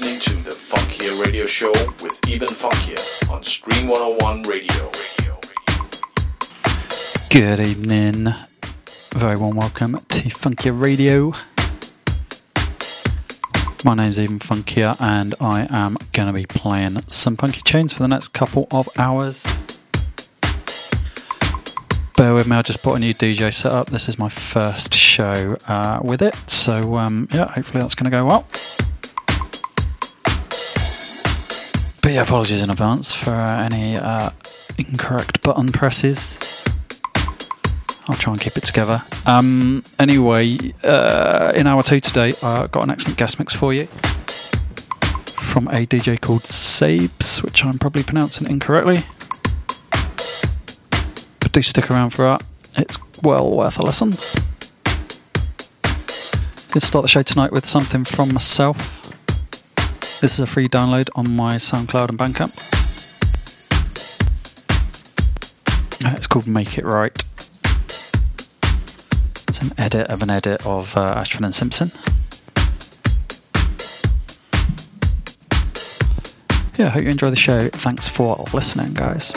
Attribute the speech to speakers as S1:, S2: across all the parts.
S1: listening to the Funkier Radio Show with Eben Funkier on Stream 101 Radio.
S2: Good evening. Very warm welcome to Funkier Radio. My name's Eben Funkier, and I am going to be playing some funky tunes for the next couple of hours. Bear with me, I just bought a new DJ setup. This is my first show uh, with it, so um, yeah, hopefully that's going to go well. But apologies in advance for any uh, incorrect button presses. I'll try and keep it together. Um, anyway, uh, in hour two today, I got an excellent guest mix for you from a DJ called Sabes, which I'm probably pronouncing incorrectly. But do stick around for that. It's well worth a listen. Gonna start the show tonight with something from myself. This is a free download on my SoundCloud and Bandcamp. Uh, It's called Make It Right. It's an edit of an edit of uh, Ashford and Simpson. Yeah, I hope you enjoy the show. Thanks for listening, guys.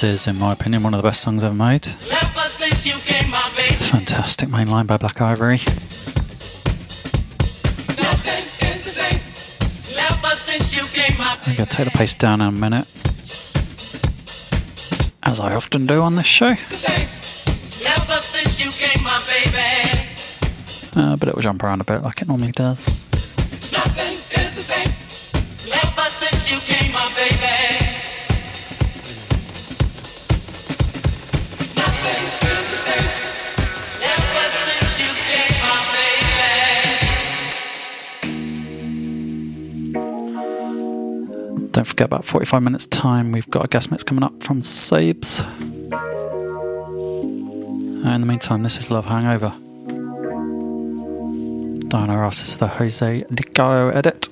S3: This is, in my opinion, one of the best songs ever made. Fantastic main line by Black Ivory. I'm going to take the pace down in a minute, as I often do on this show. Uh, but it will jump around a bit like it normally does. Forget about 45 minutes time. We've got a guest mix coming up from Sabes. In the meantime, this is Love Hangover. Diana Ross is the Jose DiCaro edit.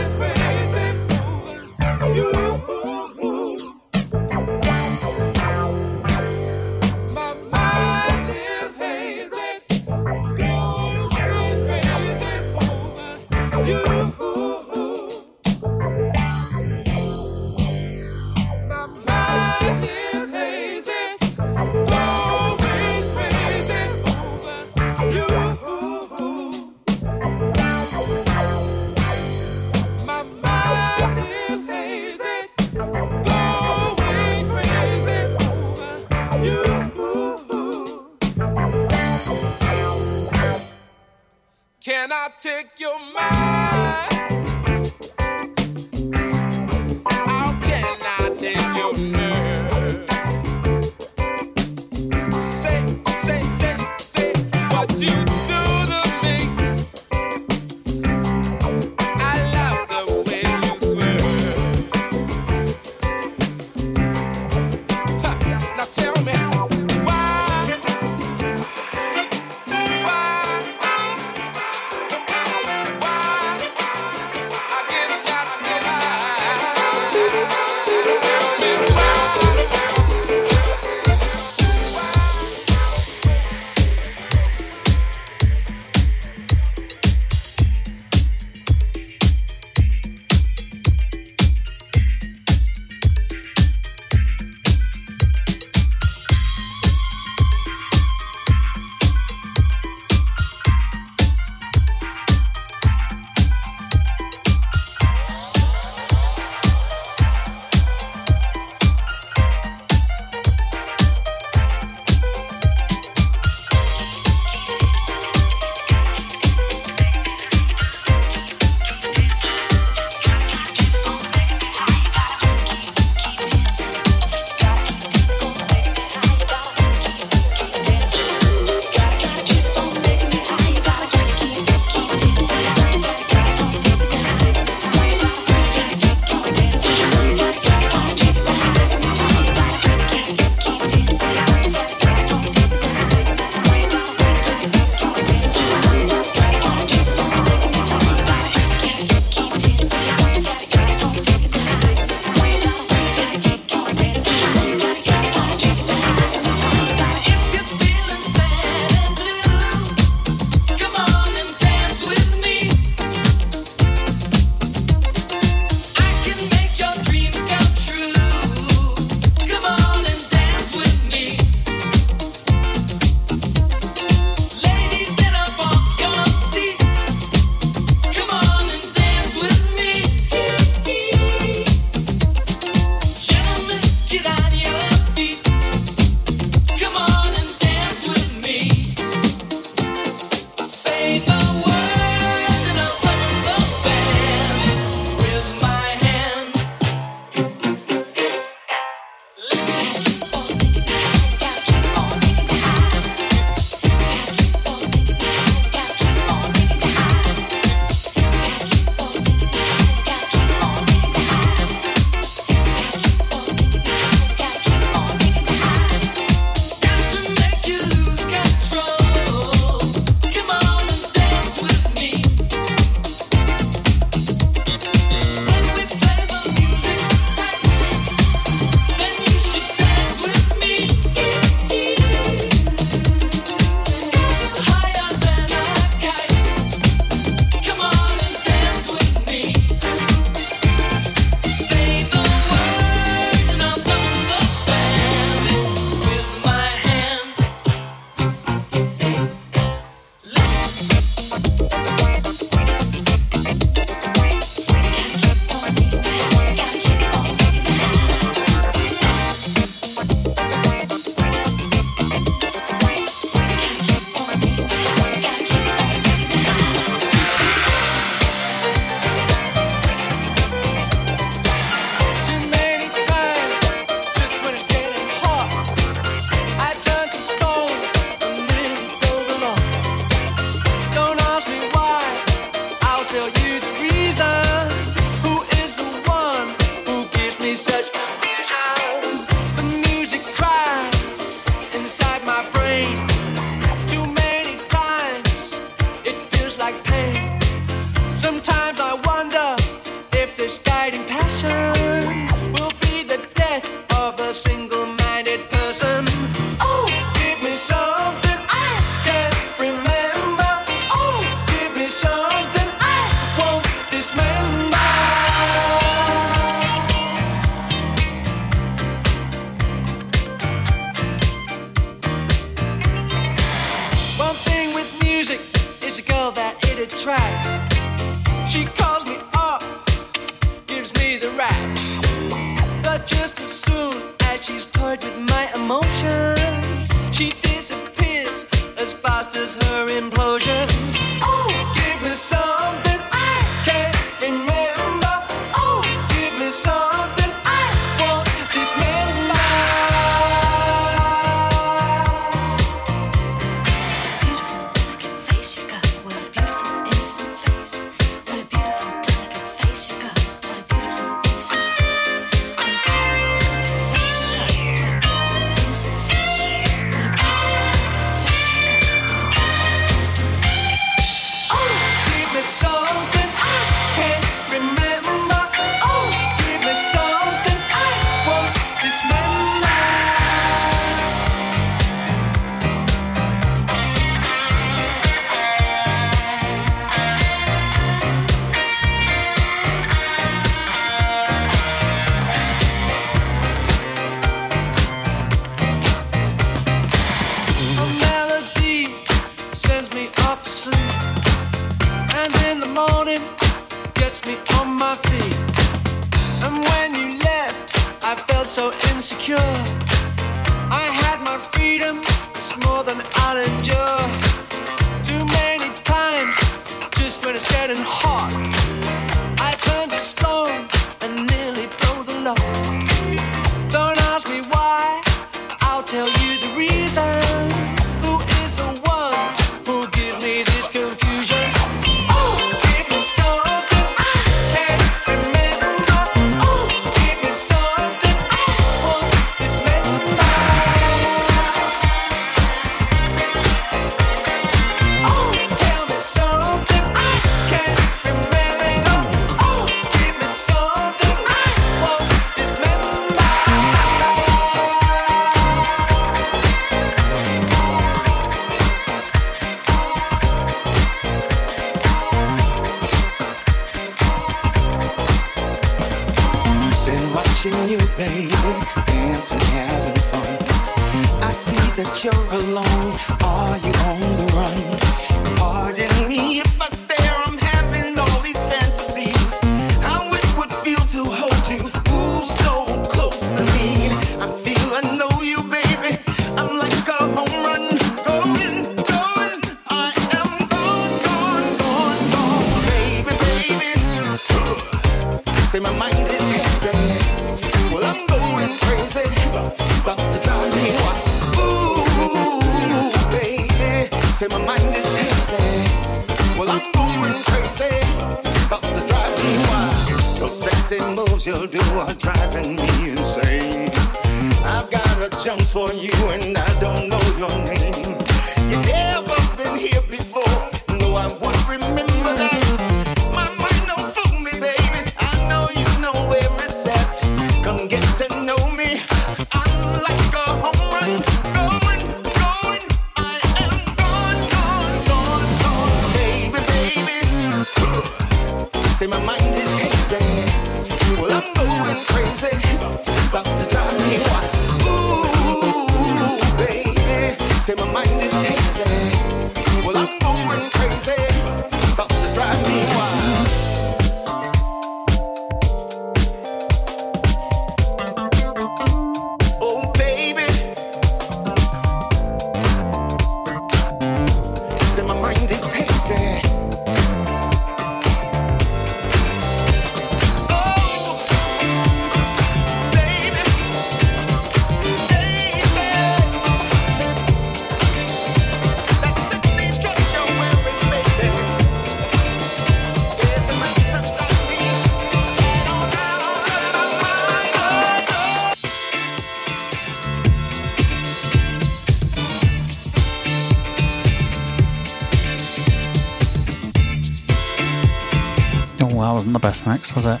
S2: Best mix, was it?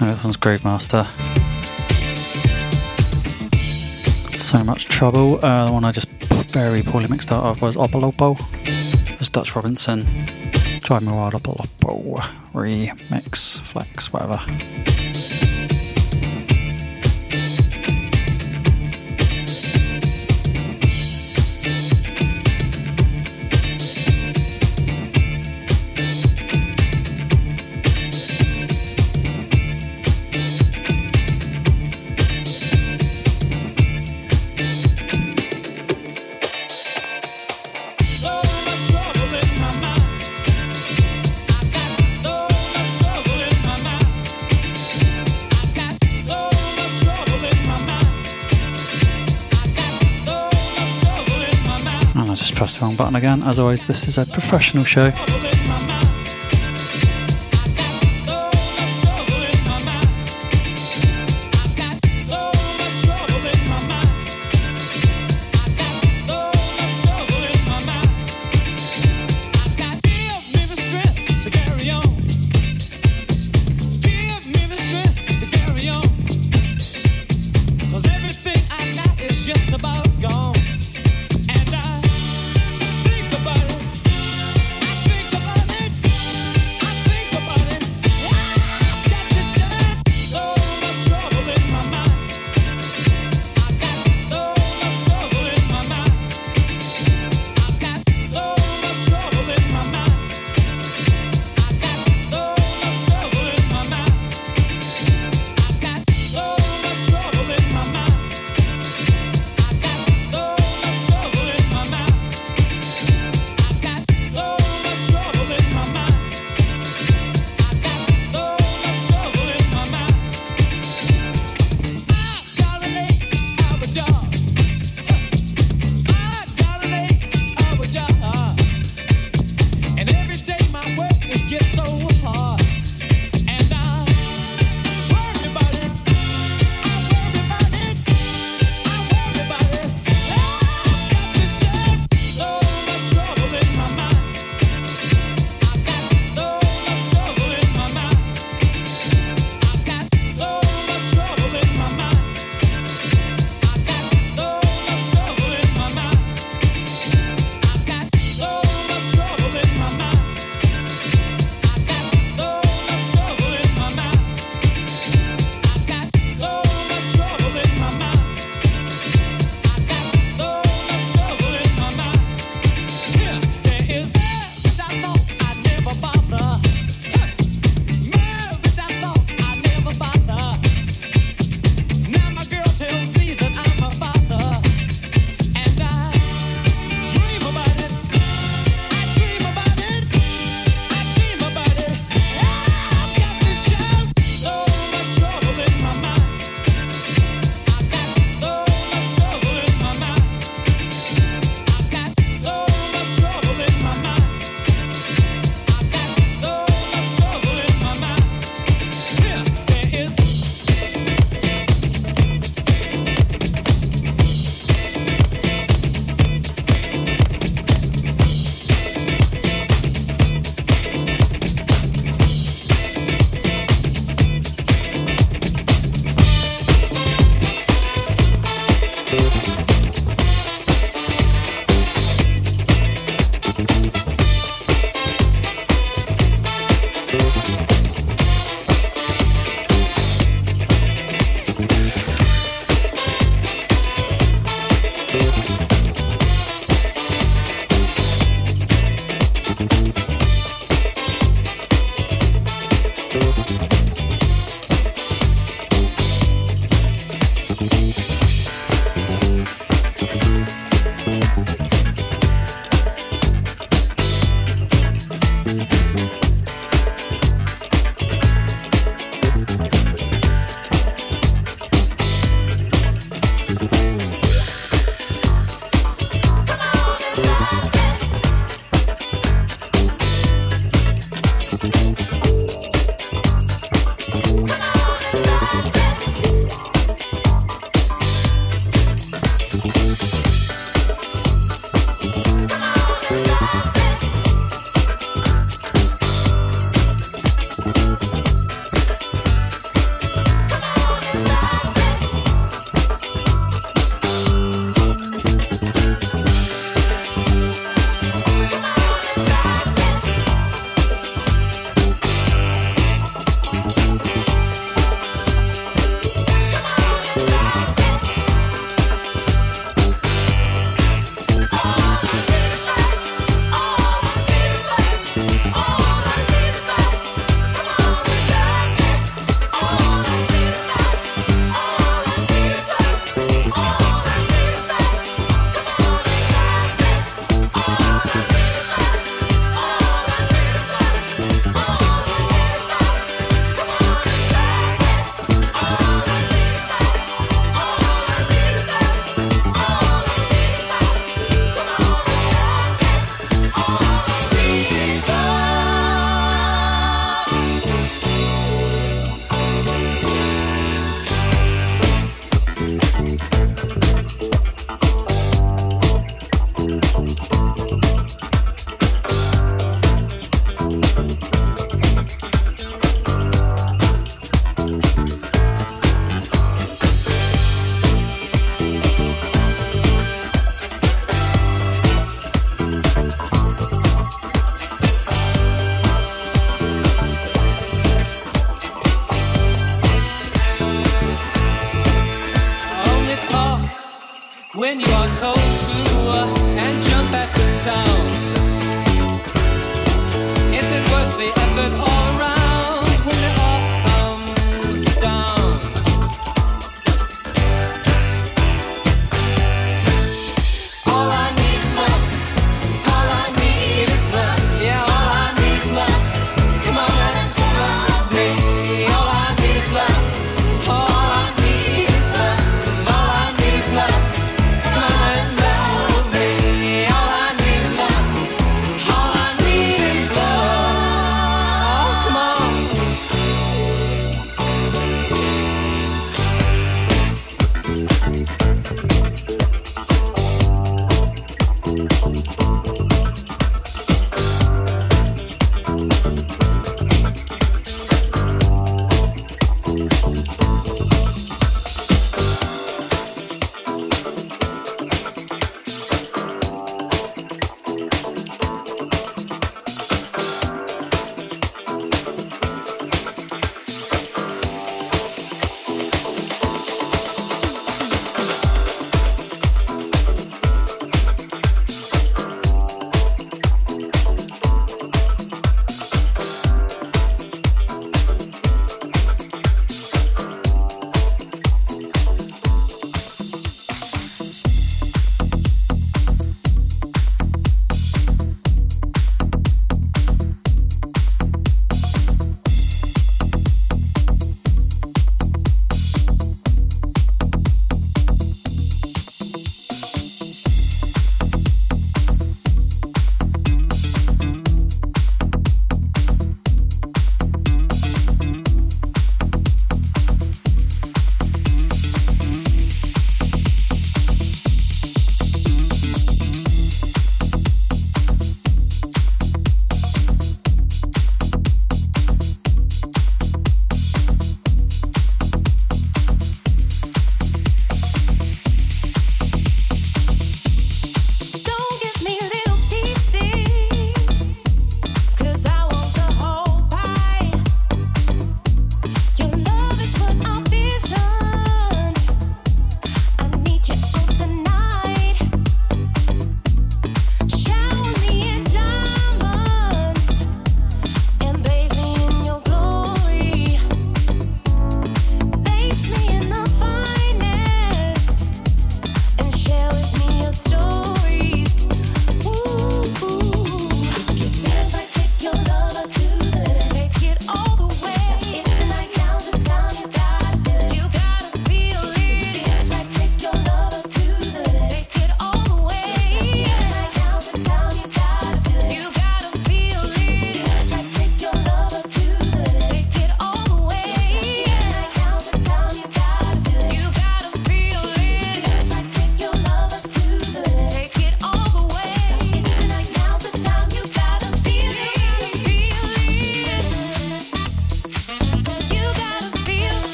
S2: No, this one's Groove Master. So much trouble. Uh, the one I just very poorly mixed out of was Opolopo. It was Dutch Robinson Drive Me Wild Opolopo remix, flex, whatever. Button again. As always, this is a professional show.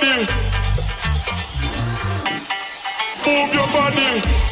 S4: Body. Move your body.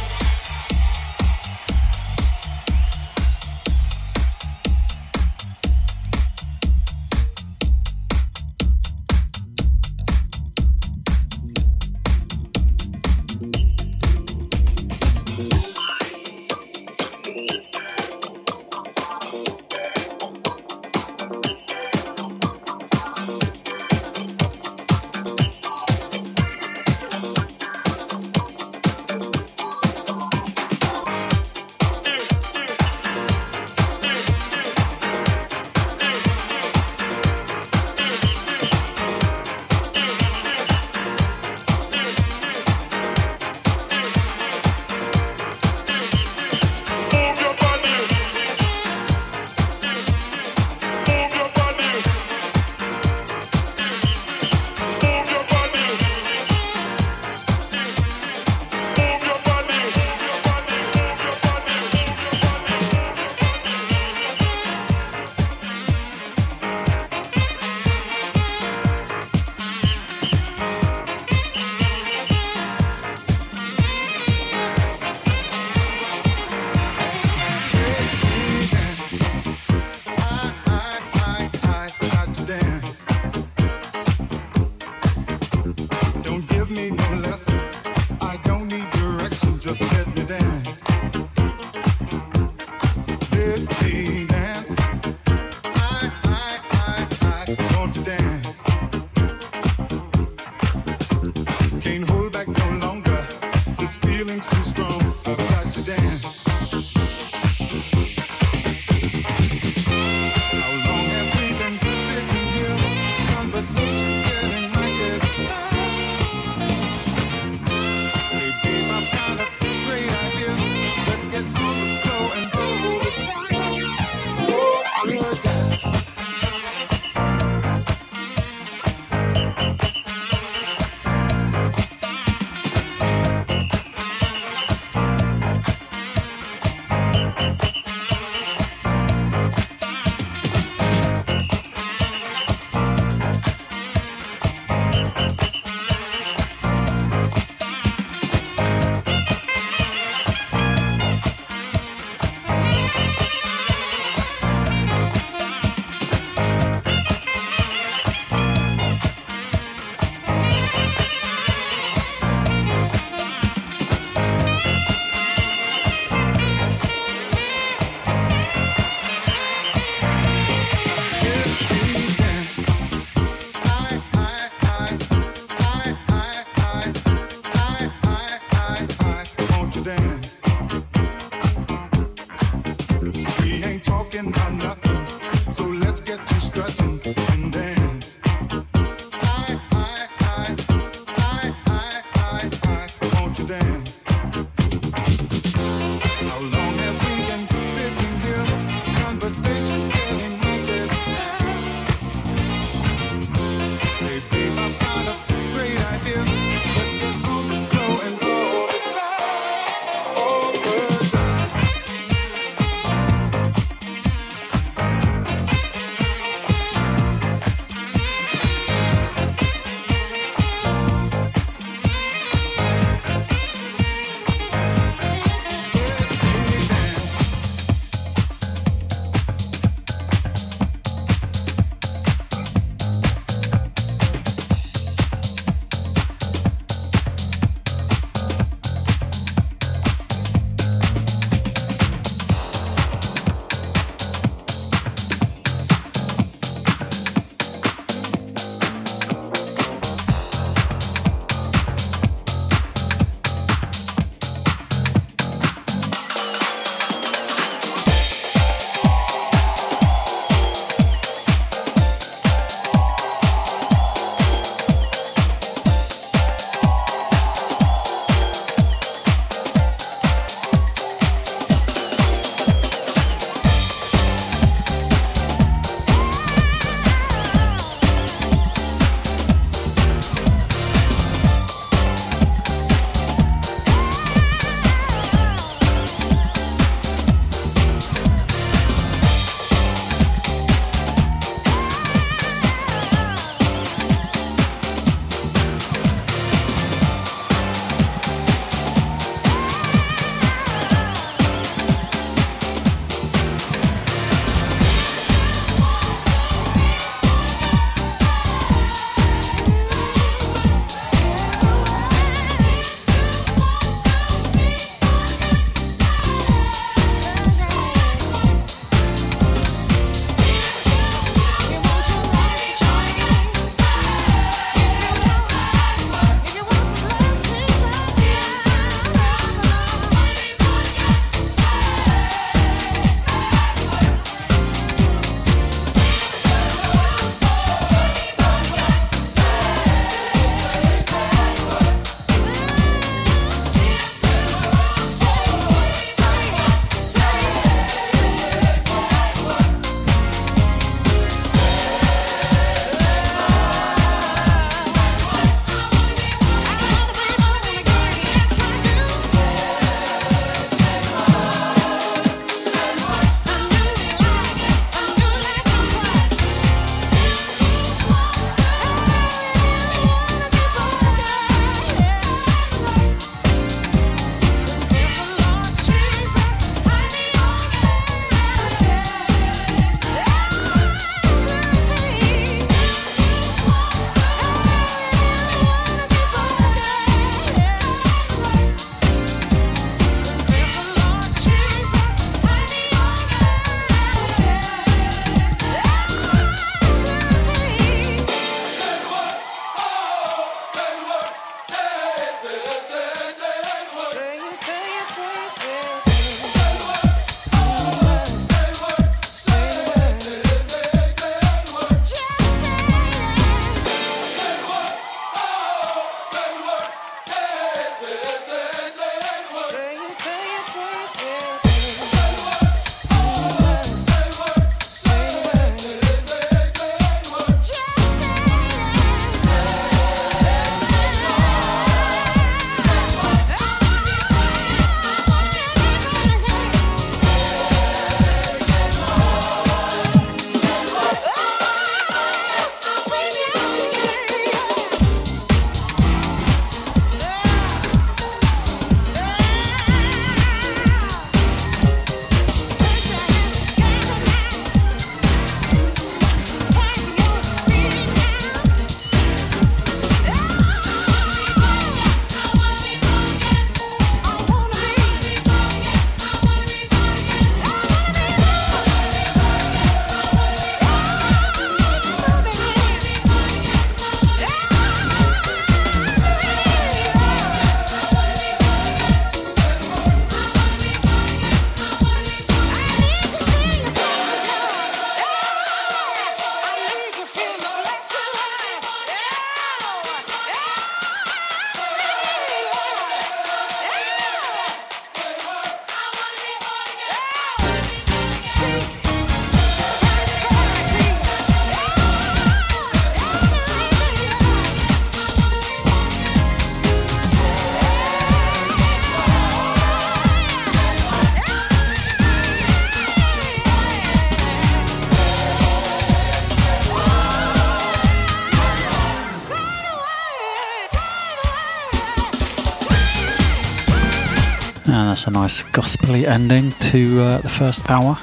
S5: Nice gospely ending to uh, the first hour.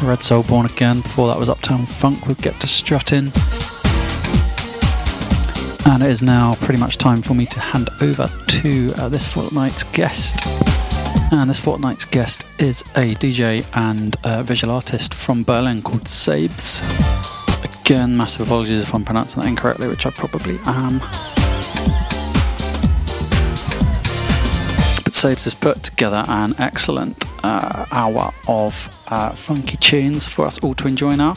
S5: Red Soul Born Again. Before that was Uptown Funk with Get to Strutting. And it is now pretty much time for me to hand over to uh, this fortnight's guest. And this fortnight's guest is a DJ and uh, visual artist from Berlin called Sabes. Again, massive apologies if I'm pronouncing that incorrectly, which I probably am. Sabes has put together an excellent uh, hour of uh, funky tunes for us all to enjoy now.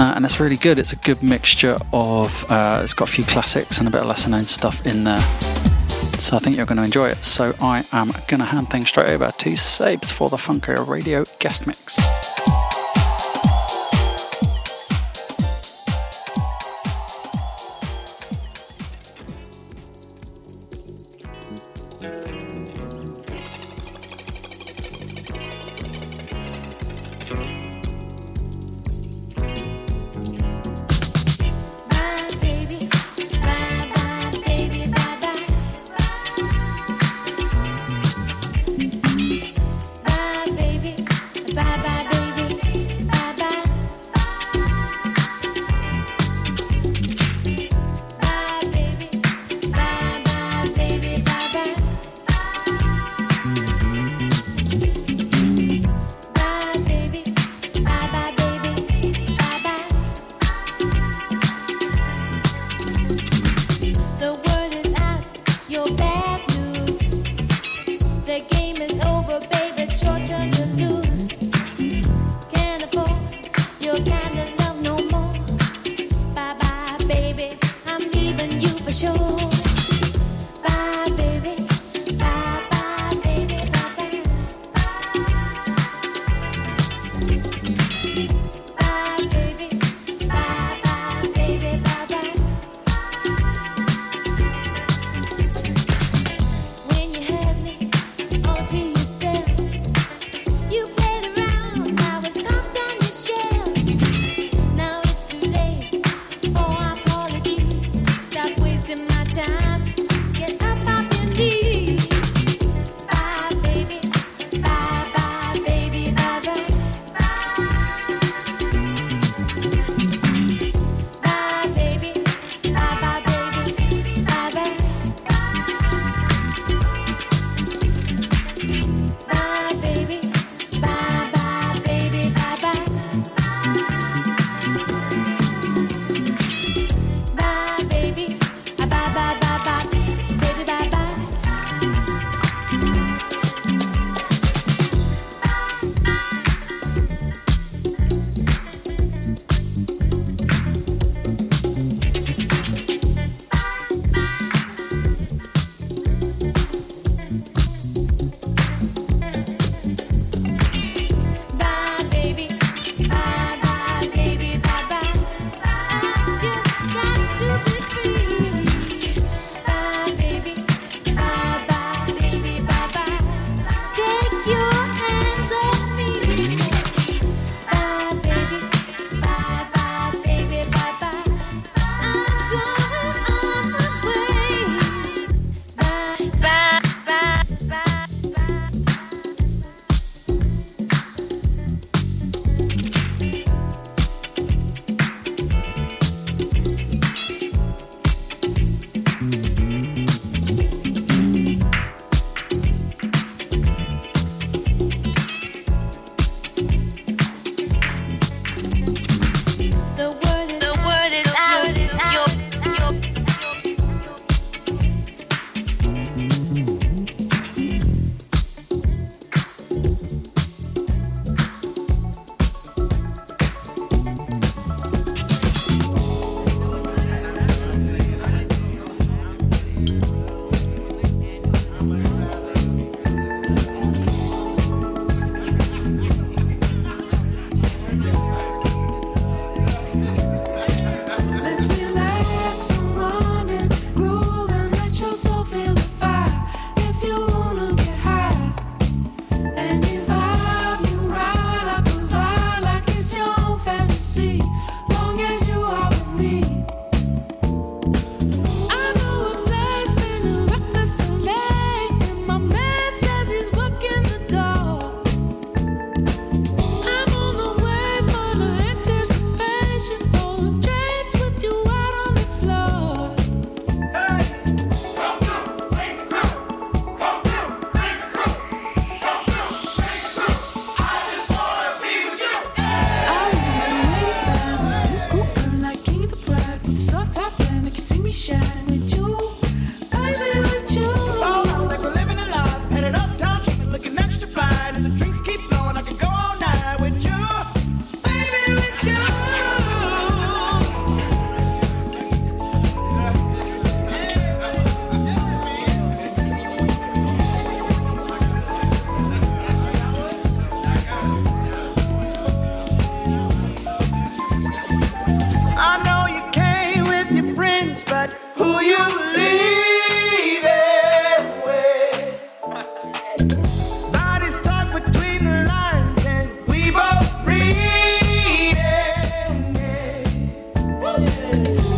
S5: Uh, and it's really good. It's a good mixture of, uh, it's got a few classics and a bit of lesser known stuff in there. So I think you're going to enjoy it. So I am going to hand things straight over to Sabes for the Funker Radio guest mix.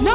S6: No,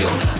S7: 有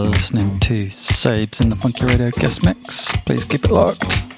S7: are
S2: listening to Sabes in the Funky Radio guest mix. Please keep it locked.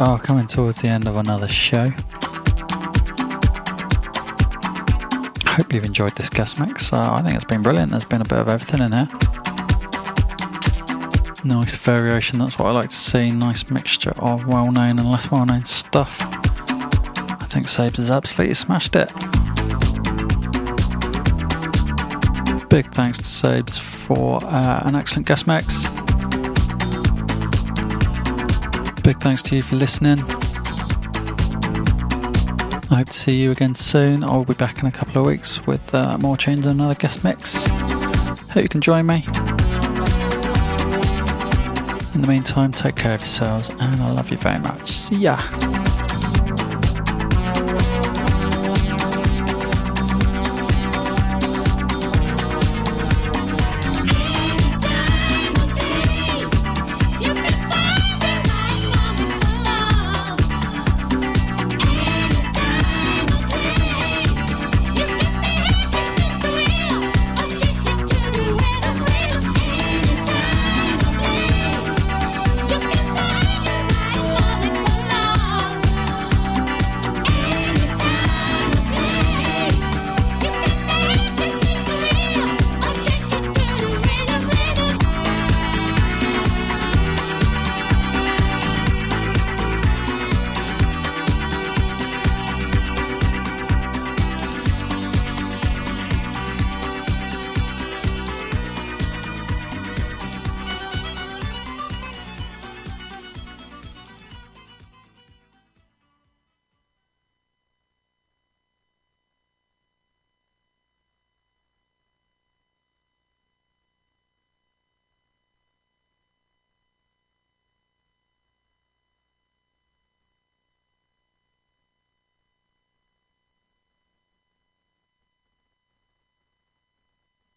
S2: Are coming towards the end of another show. I Hope you've enjoyed this guest mix. Uh, I think it's been brilliant. There's been a bit of everything in here. Nice variation, that's what I like to see. Nice mixture of well known and less well known stuff. I think Sabes has absolutely smashed it. Big thanks to Sabes for uh, an excellent guest mix. Big thanks to you for listening. I hope to see you again soon. I'll be back in a couple of weeks with uh, more tunes and another guest mix. Hope you can join me. In the meantime, take care of yourselves and I love you very much. See ya.